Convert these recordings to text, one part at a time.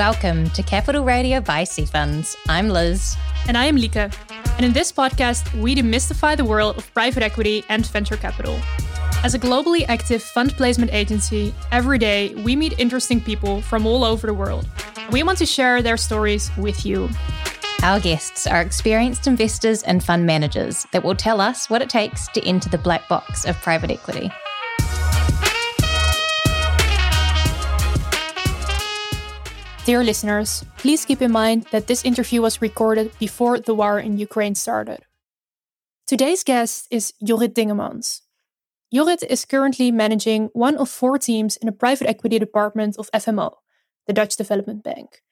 Welcome to Capital Radio by Funds. I'm Liz. And I am Lika. And in this podcast, we demystify the world of private equity and venture capital. As a globally active fund placement agency, every day we meet interesting people from all over the world. We want to share their stories with you. Our guests are experienced investors and fund managers that will tell us what it takes to enter the black box of private equity. Dear listeners, please keep in mind that this interview was recorded before the war in Ukraine started. Today's guest is Jorrit Dingemans. Jorrit is currently managing one of four teams in the private equity department of FMO, the Dutch Development Bank.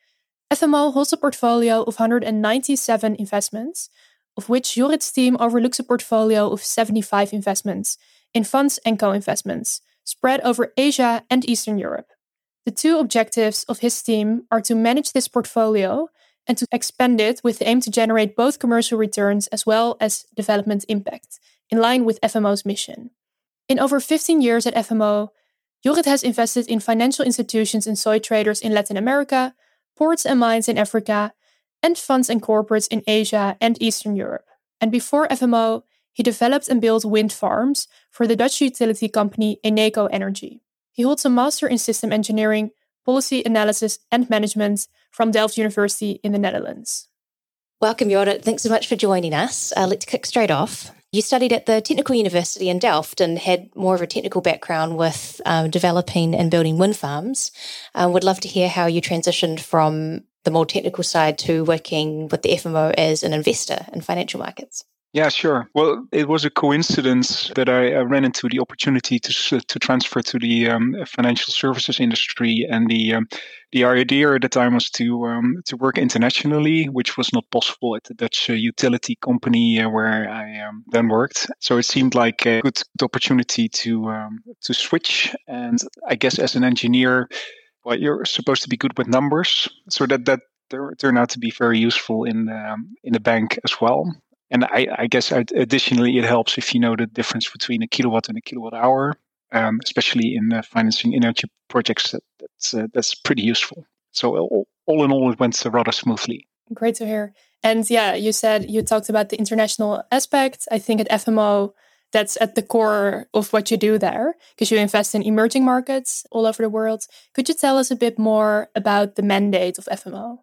FMO holds a portfolio of 197 investments, of which Jorrit's team overlooks a portfolio of 75 investments in funds and co investments spread over Asia and Eastern Europe. The two objectives of his team are to manage this portfolio and to expand it with the aim to generate both commercial returns as well as development impact, in line with FMO's mission. In over 15 years at FMO, Jorrit has invested in financial institutions and soy traders in Latin America, ports and mines in Africa, and funds and corporates in Asia and Eastern Europe. And before FMO, he developed and built wind farms for the Dutch utility company Eneco Energy. He holds a Master in System Engineering, Policy Analysis and Management from Delft University in the Netherlands. Welcome, Jorrit. Thanks so much for joining us. Uh, let's kick straight off. You studied at the Technical University in Delft and had more of a technical background with um, developing and building wind farms. Um, would love to hear how you transitioned from the more technical side to working with the FMO as an investor in financial markets. Yeah, sure. Well, it was a coincidence that I uh, ran into the opportunity to to transfer to the um, financial services industry, and the um, the idea at the time was to um, to work internationally, which was not possible at the Dutch uh, utility company uh, where I um, then worked. So it seemed like a good opportunity to um, to switch. And I guess as an engineer, well, you're supposed to be good with numbers, so that that turned out to be very useful in um, in the bank as well. And I, I guess additionally, it helps if you know the difference between a kilowatt and a kilowatt hour, um, especially in uh, financing energy projects. That, that's uh, that's pretty useful. So all, all in all, it went rather smoothly. Great to hear. And yeah, you said you talked about the international aspect. I think at FMO, that's at the core of what you do there because you invest in emerging markets all over the world. Could you tell us a bit more about the mandate of FMO?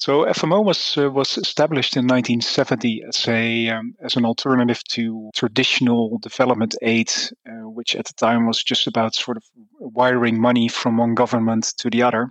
So FMO was uh, was established in 1970 as a um, as an alternative to traditional development aid, uh, which at the time was just about sort of wiring money from one government to the other.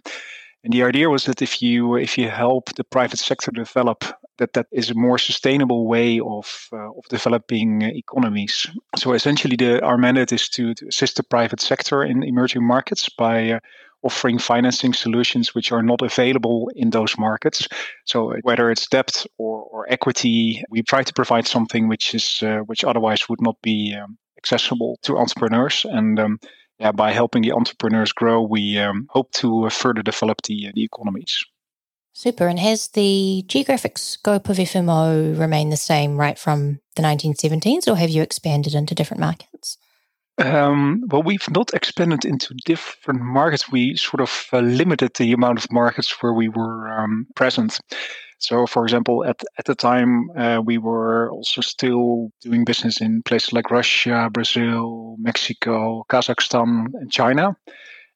And the idea was that if you if you help the private sector develop, that that is a more sustainable way of uh, of developing economies. So essentially, the our mandate is to, to assist the private sector in emerging markets by uh, offering financing solutions which are not available in those markets. So whether it's debt or, or equity, we try to provide something which is uh, which otherwise would not be um, accessible to entrepreneurs. And um, yeah, by helping the entrepreneurs grow, we um, hope to uh, further develop the uh, the economies. Super. And has the geographic scope of FMO remained the same right from the 1970s, or have you expanded into different markets? Um, well, we've not expanded into different markets. We sort of uh, limited the amount of markets where we were um, present. So, for example, at at the time, uh, we were also still doing business in places like Russia, Brazil, Mexico, Kazakhstan, and China.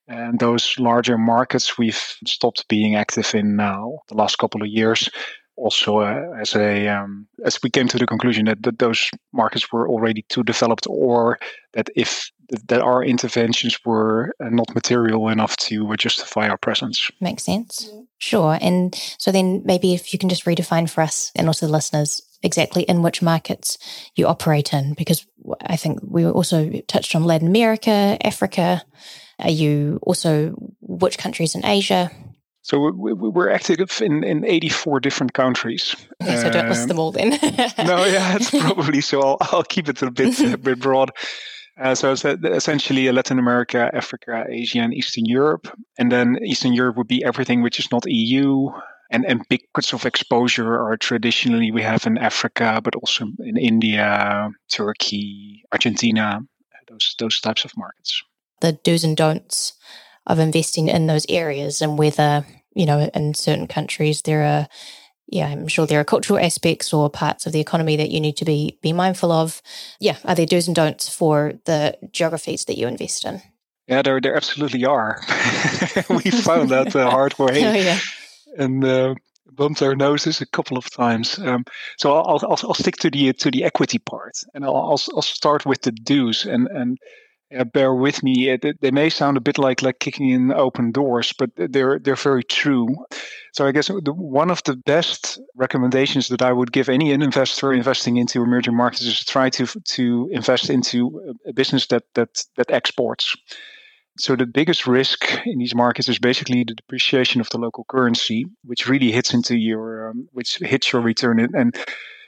And those larger markets we've stopped being active in now the last couple of years also uh, as a um, as we came to the conclusion that, that those markets were already too developed or that if that our interventions were uh, not material enough to uh, justify our presence. Makes sense. Sure. And so then maybe if you can just redefine for us and also the listeners exactly in which markets you operate in because i think we also touched on latin america africa. Are you also which countries in asia so we're active in, in 84 different countries. Okay, so don't list them all then. Um, no, yeah, it's probably so. I'll, I'll keep it a bit a bit broad. Uh, so it's uh, essentially uh, Latin America, Africa, Asia, and Eastern Europe. And then Eastern Europe would be everything which is not EU. And, and big pockets of exposure are traditionally we have in Africa, but also in India, Turkey, Argentina, those those types of markets. The do's and don'ts of investing in those areas and whether you know, in certain countries there are yeah, I'm sure there are cultural aspects or parts of the economy that you need to be be mindful of. Yeah, are there do's and don'ts for the geographies that you invest in? Yeah, there there absolutely are. we found that the hard way, oh, yeah. and uh, bumped our noses a couple of times. Um, so I'll, I'll, I'll stick to the to the equity part, and I'll I'll, I'll start with the do's and and uh, bear with me. They may sound a bit like like kicking in open doors, but they're they're very true. So I guess the, one of the best recommendations that I would give any investor investing into emerging markets is to try to to invest into a business that that that exports. So the biggest risk in these markets is basically the depreciation of the local currency, which really hits into your um, which hits your return and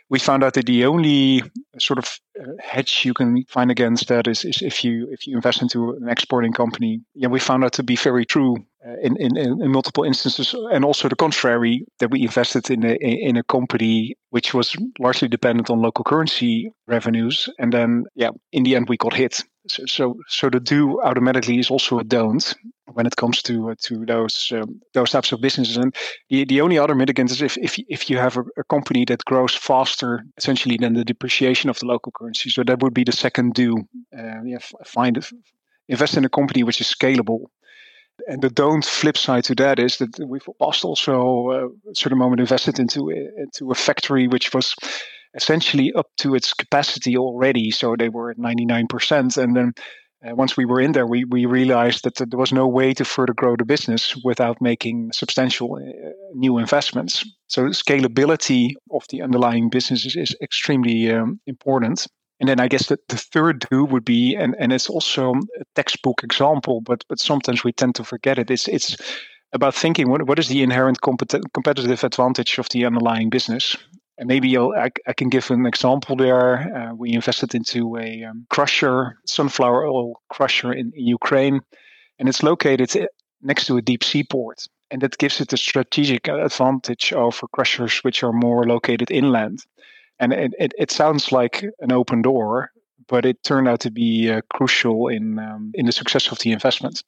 we found out that the only sort of uh, hedge you can find against that is, is if you if you invest into an exporting company. Yeah, we found that to be very true uh, in, in, in multiple instances, and also the contrary that we invested in a in a company which was largely dependent on local currency revenues, and then yeah, in the end we got hit. So so, so the do automatically is also a don't when it comes to uh, to those um, those types of businesses. And the, the only other mitigant is if if if you have a, a, company that grows faster essentially than the depreciation of the local currency. So that would be the second do. Uh, yeah, find invest in a company which is scalable and the don't flip side to that is that we've also uh, a certain moment invested into into a factory which was essentially up to its capacity already. So they were at 99%. And then uh, once we were in there, we, we realized that there was no way to further grow the business without making substantial uh, new investments. So scalability of the underlying business is, is extremely um, important. And then I guess that the third do would be, and, and it's also a textbook example, but but sometimes we tend to forget it. It's it's about thinking what what is the inherent compet- competitive advantage of the underlying business. And maybe I, I can give an example there. Uh, we invested into a um, crusher, sunflower oil crusher in, in Ukraine, and it's located next to a deep sea port. And that gives it a strategic advantage over crushers which are more located inland and it, it, it, sounds like an open door, but it turned out to be uh, crucial in um, in the success of the investment.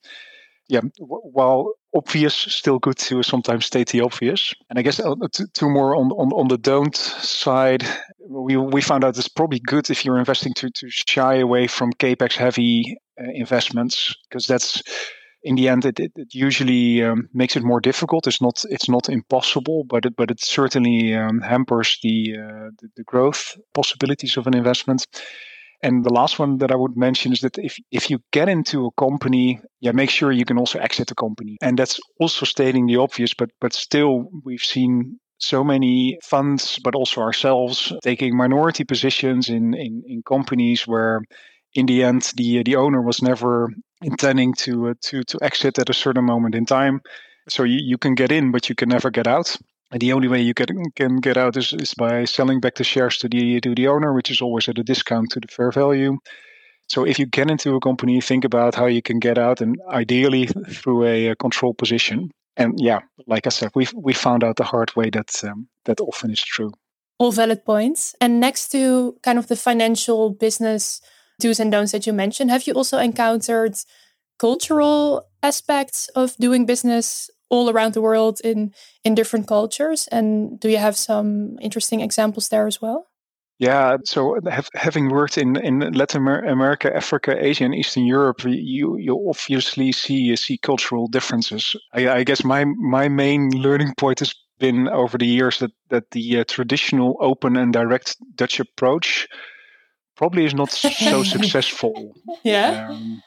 Yeah, while obvious, still good to sometimes state the obvious. And I guess uh, two more on, on on the don't side. We we found out it's probably good if you're investing to to shy away from capex heavy uh, investments because that's in the end, it, it, it usually um, makes it more difficult. It's not it's not impossible, but it, but it certainly um, hampers the, uh, the, the growth possibilities of an investment. And the last one that I would mention is that if if you get into a company, yeah, make sure you can also exit the company. And that's also stating the obvious, but but still we've seen so many funds, but also ourselves taking minority positions in in, in companies where in the end, the the owner was never intending to uh, to to exit at a certain moment in time. So you, you can get in, but you can never get out. And the only way you get, can get out is, is by selling back the shares to the to the owner, which is always at a discount to the fair value. So if you get into a company, think about how you can get out, and ideally through a, a control position. And yeah, like I said, we we found out the hard way that um, that often is true. All valid points. And next to kind of the financial business do's and don'ts that you mentioned, have you also encountered cultural aspects of doing business all around the world in in different cultures? And do you have some interesting examples there as well? Yeah, so have, having worked in, in Latin America, Africa, Asia, and Eastern Europe, you you obviously see see cultural differences. I, I guess my my main learning point has been over the years that that the uh, traditional open and direct Dutch approach probably is not so successful. Yeah. Um,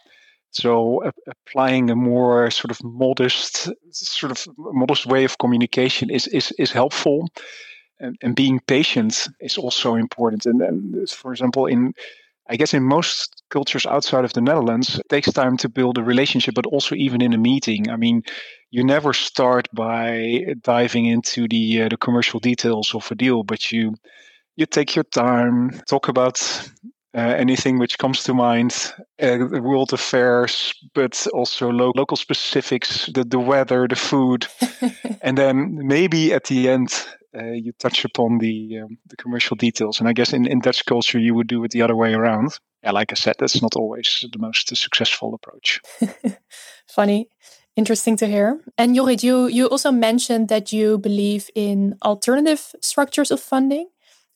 so applying a more sort of modest, sort of modest way of communication is is is helpful, and, and being patient is also important. And then, for example, in I guess in most cultures outside of the Netherlands, it takes time to build a relationship, but also even in a meeting. I mean, you never start by diving into the uh, the commercial details of a deal, but you you take your time, talk about uh, anything which comes to mind, uh, world affairs, but also lo- local specifics, the, the weather, the food. and then maybe at the end, uh, you touch upon the um, the commercial details. And I guess in, in Dutch culture, you would do it the other way around. Yeah, like I said, that's not always the most successful approach. Funny Interesting to hear. And Jorrit, you, you also mentioned that you believe in alternative structures of funding,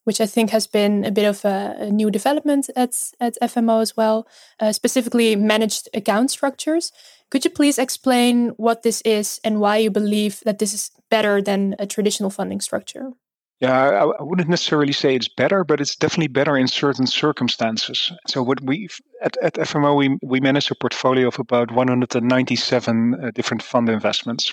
which I think has been a bit of a, a new development at, at FMO as well, uh, specifically managed account structures. Could you please explain what this is and why you believe that this is better than a traditional funding structure? Yeah, I, wouldn't necessarily say it's better, but it's definitely better in certain circumstances. So, what we at, at FMO we we manage a portfolio of about 197 uh, different fund investments,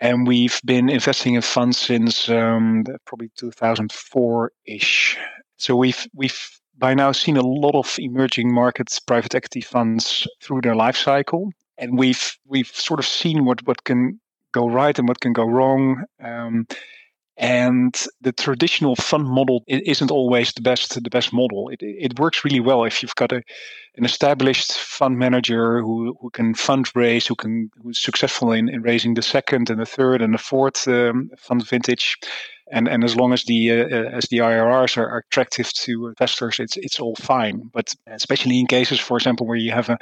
and we've been investing in funds since um, probably 2004 ish. So we've we've by now seen a lot of emerging markets private equity funds through their life cycle, and we've we've sort of seen what what can go right and what can go wrong. Um, and the traditional fund model isn't always the best the best model. It, it works really well if you've got a, an established fund manager who, who can fundraise, who can who's successful in, in raising the second and the third and the fourth um, fund vintage. And, and as long as the uh, uh as the IRRs are, are attractive to investors, it's it's all fine. But especially in cases, for example, where you have a,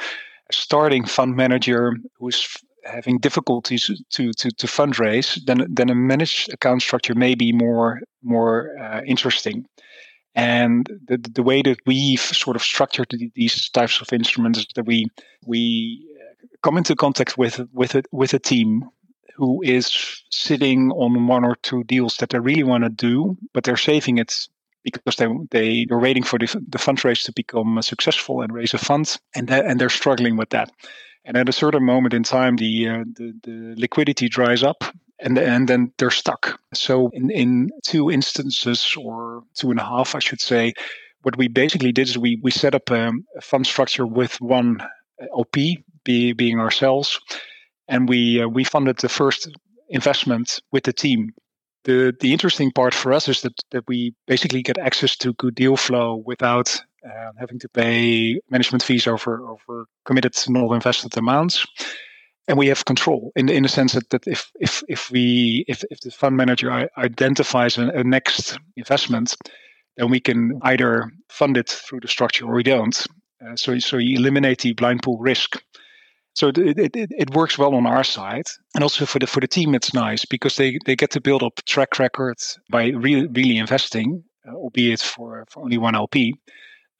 a starting fund manager who's having difficulties to, to, to fundraise, then then a managed account structure may be more more uh, interesting. And the, the way that we've sort of structured these types of instruments is that we we uh, come into contact with with a, with a team who is sitting on one or two deals that they really want to do, but they're saving it because they they they're waiting for the, the fundraise to become successful and raise a fund, and that, and they're struggling with that. And at a certain moment in time, the, uh, the, the liquidity dries up and and then they're stuck. So in, in two instances or two and a half, I should say, what we basically did is we we set up a, a fund structure with one LP, be, being ourselves, and we uh, we funded the first investment with the team. The the interesting part for us is that that we basically get access to good deal flow without uh, having to pay management fees over over committed not invested amounts. And we have control in in the sense that, that if if if we if, if the fund manager identifies a, a, next investment then we can either fund it through the structure or we don't. Uh, so so you eliminate the blind pool risk. So it, it, it, works well on our side. And also for the for the team it's nice because they they get to build up track record by really really investing uh, albeit for, for only one lp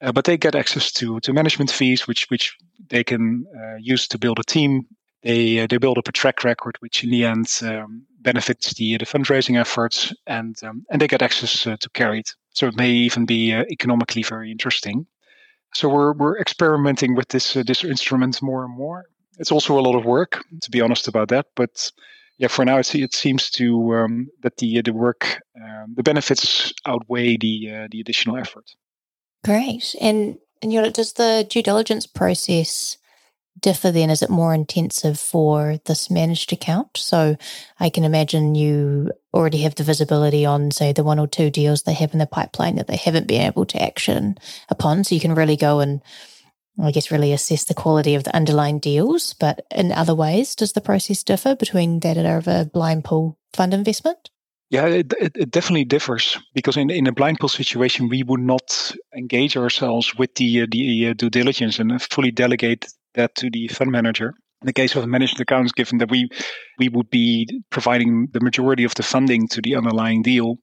uh, but they get access to to management fees, which which they can uh, use to build a team. They uh, they build up a track record, which in the end um, benefits the the fundraising efforts, and um, and they get access uh, to carry it. So it may even be uh, economically very interesting. So we're we're experimenting with this uh, this instrument more and more. It's also a lot of work, to be honest about that, but yeah, for now it, it seems to um, that the the work um, the benefits outweigh the the additional effort. Great. And and you know, does the due diligence process differ then? Is it more intensive for this managed account? So I can imagine you already have the visibility on, say, the one or two deals they have in the pipeline that they haven't been able to action upon. So you can really go and I guess really assess the quality of the underlying deals. But in other ways, does the process differ between that of a blind pool fund investment? Yeah, it, it, it, definitely differs because in, in a blind pool situation, we would not engage ourselves with the, uh, the uh, due diligence and fully delegate that to the fund manager. In the case of managed accounts, given that we we would be providing the majority of the funding to the underlying deal,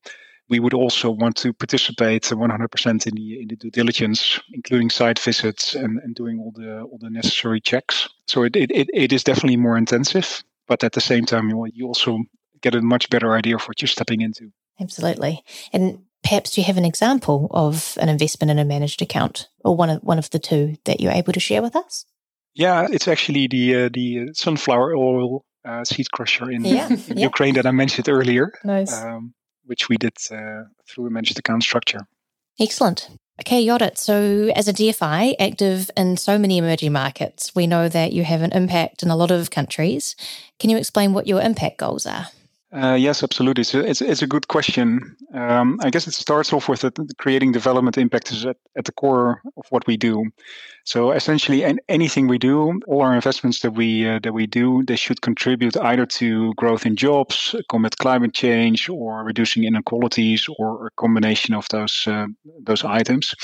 we would also want to participate 100% in the in the due diligence, including site visits and, and doing all the all the necessary checks. So it, it, it is definitely more intensive, but at the same time, you also get a much better idea of what you're stepping into. Absolutely. And perhaps you have an example of an investment in a managed account or one of one of the two that you're able to share with us? Yeah, it's actually the uh, the sunflower oil uh, seed crusher in, yeah, in yeah. Ukraine that I mentioned earlier. Nice. Um, which we did uh, through a managed account structure. Excellent. Okay, Jorrit. So, as a DFI active in so many emerging markets, we know that you have an impact in a lot of countries. Can you explain what your impact goals are? Uh, yes, absolutely. So it's, it's a good question. Um, I guess it starts off with it, creating development impact is at, at the core of what we do. So essentially, anything we do, all our investments that we uh, that we do, they should contribute either to growth in jobs, combat climate change, or reducing inequalities, or a combination of those uh, those items.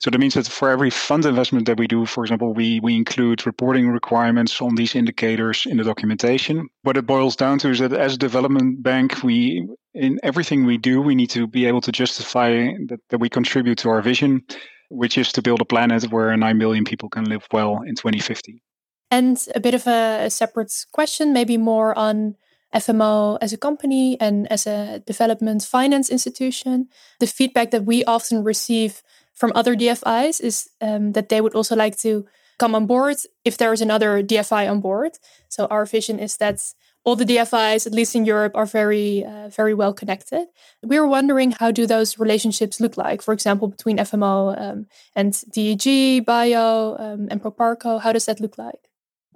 So that means that for every fund investment that we do, for example, we, we include reporting requirements on these indicators in the documentation. What it boils down to is that as a development bank, we in everything we do, we need to be able to justify that, that we contribute to our vision, which is to build a planet where 9 million people can live well in 2050. And a bit of a, a separate question, maybe more on FMO as a company and as a development finance institution. The feedback that we often receive from other DFIs is um, that they would also like to come on board if there is another DFI on board. So our vision is that all the DFIs, at least in Europe, are very, uh, very well connected. We were wondering how do those relationships look like? For example, between FMO um, and DEG, Bio, um, and Proparco. How does that look like?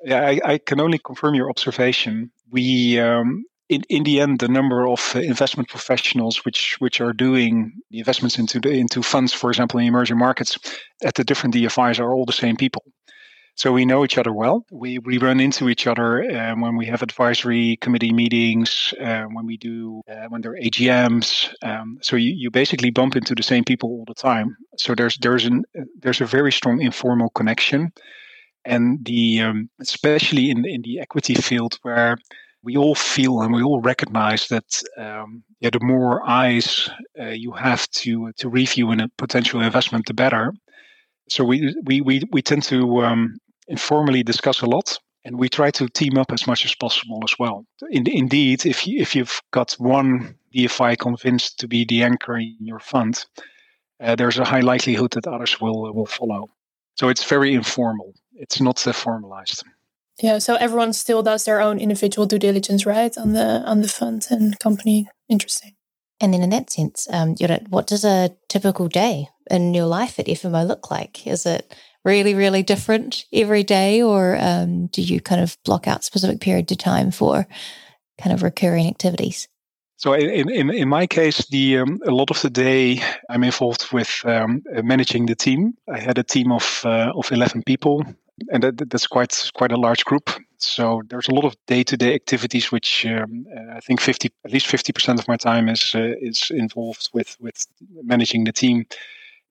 Yeah, I, I can only confirm your observation. We um, in, in the end, the number of uh, investment professionals which which are doing the investments into the, into funds, for example, in emerging markets, at the different DFIs are all the same people. So we know each other well. We we run into each other um, when we have advisory committee meetings, uh, when we do uh, when there are AGMs. Um, so you, you basically bump into the same people all the time. So there's there's an there's a very strong informal connection, and the um, especially in in the equity field where we all feel and we all recognize that um, yeah, the more eyes uh, you have to to review in a potential investment, the better. So we we we, we tend to um, informally discuss a lot, and we try to team up as much as possible as well. In, indeed, if you, if you've got one DFI convinced to be the anchor in your fund, uh, there's a high likelihood that others will will follow. So it's very informal. It's not uh, formalized. Yeah, so everyone still does their own individual due diligence, right, on the on the fund and company. Interesting. And then, in that sense, um, you know, what does a typical day in your life at FMO look like? Is it really, really different every day, or um, do you kind of block out specific periods of time for kind of recurring activities? So in, in, in my case, the um, a lot of the day I'm involved with um, managing the team. I had a team of uh, of eleven people and that, that's quite quite a large group. So there's a lot of day-to-day activities, which um, I think 50, at least 50% of my time is uh, is involved with with managing the team.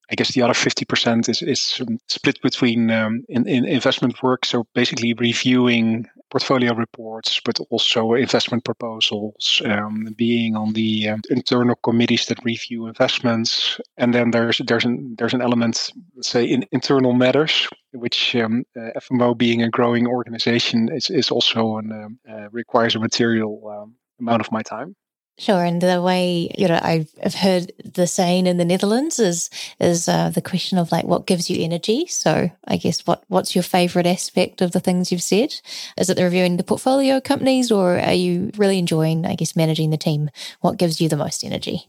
I guess the other 50% is is split between um, in, in investment work. So basically reviewing portfolio reports, but also investment proposals, um, being on the um, internal committees that review investments, and then there's there's an there's an element, say, in internal matters, which um, uh, FMO being a growing organization is is also an, um, uh, requires a material um, amount of my time. Sure, and the way you know I've heard the saying in the Netherlands is is uh, the question of like what gives you energy. So I guess what what's your favorite aspect of the things you've said? Is it the reviewing the portfolio companies, or are you really enjoying I guess managing the team? What gives you the most energy?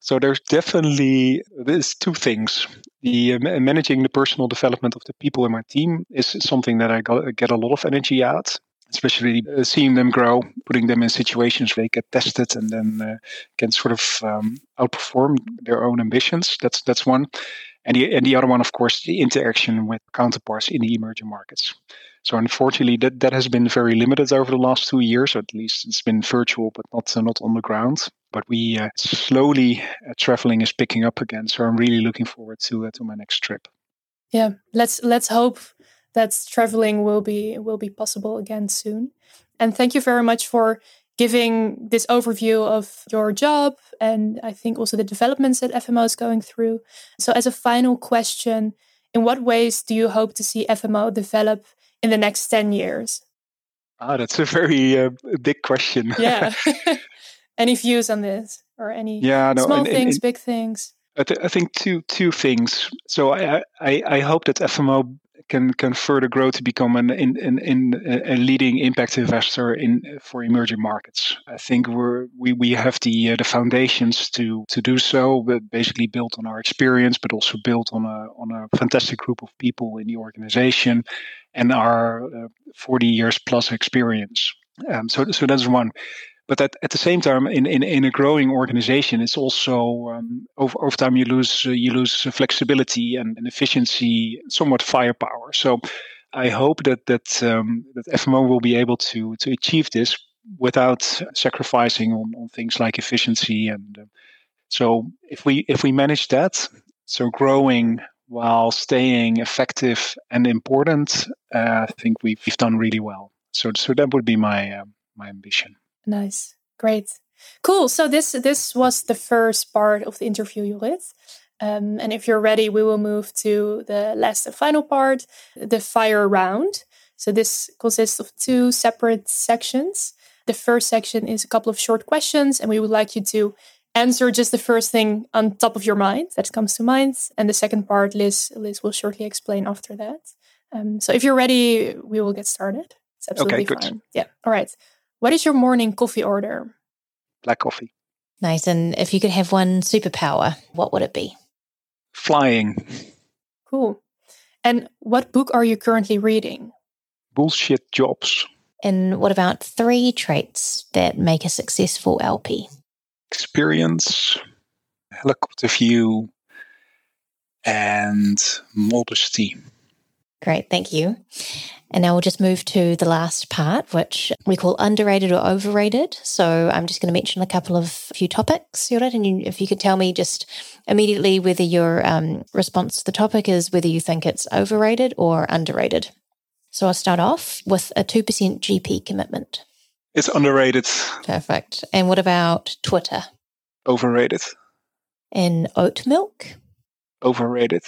So there's definitely there's two things. The uh, managing the personal development of the people in my team is something that I got, get a lot of energy out especially uh, seeing them grow, putting them in situations where they get tested and then uh, can sort of um, outperform their own ambitions. That's that's one, and the and the other one, of course, the interaction with counterparts in the emerging markets. So unfortunately, that that has been very limited over the last two years. Or at least it's been virtual, but not uh, not on the ground. But we uh, slowly uh, traveling is picking up again. So I'm really looking forward to to my next trip. Yeah, let's let's hope that traveling will be will be possible again soon. And thank you very much for giving this overview of your job and I think also the developments that FMO is going through. So as a final question, in what ways do you hope to see FMO develop in the next 10 years? Ah, that's a very uh, big question. yeah. any views on this or any yeah, no, small and, things, and, big things? I, th- I, think two two things. So I, I, I hope that FMO can can further grow to become an in, in, in a leading impact investor in for emerging markets. I think we're we, we have the uh, the foundations to to do so, but basically built on our experience, but also built on a on a fantastic group of people in the organization and our uh, 40 years plus experience. Um, so so that's one but at, at the same time in, in, in a growing organization it's also um, over, over time you lose uh, you lose flexibility and, and, efficiency somewhat firepower so i hope that that um, that fmo will be able to to achieve this without sacrificing on, on things like efficiency and uh, so if we if we manage that so growing while staying effective and important, uh, I think we've, we've done really well. So, so that would be my uh, my ambition. Nice, great, cool. So this this was the first part of the interview, Jorrit. Um, and if you're ready, we will move to the last and final part, the fire round. So this consists of two separate sections. The first section is a couple of short questions, and we would like you to answer just the first thing on top of your mind that comes to mind. And the second part, Liz, Liz will shortly explain after that. Um, so if you're ready, we will get started. It's absolutely okay, fine. Yeah. All right. What is your morning coffee order? Black coffee. Nice. And if you could have one superpower, what would it be? Flying. Cool. And what book are you currently reading? Bullshit Jobs. And what about three traits that make a successful LP? Experience, helicopter view, and modesty. Great, thank you. And now we'll just move to the last part, which we call underrated or overrated. So I'm just going to mention a couple of few topics, and you, if you could tell me just immediately whether your um, response to the topic is whether you think it's overrated or underrated. So I'll start off with a 2% GP commitment. It's underrated. Perfect. And what about Twitter? Overrated. And oat milk? Overrated.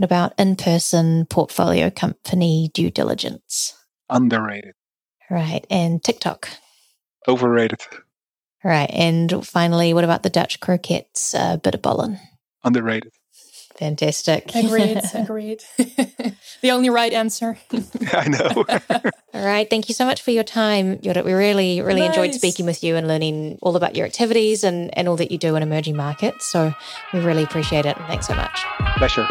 What about in person portfolio company due diligence? Underrated. Right. And TikTok? Overrated. Right. And finally, what about the Dutch croquettes uh, bitterballen? Underrated. Fantastic. Agreed. Agreed. the only right answer. I know. all right. Thank you so much for your time, Jorrit. We really, really nice. enjoyed speaking with you and learning all about your activities and, and all that you do in emerging markets. So we really appreciate it. And thanks so much. Pleasure.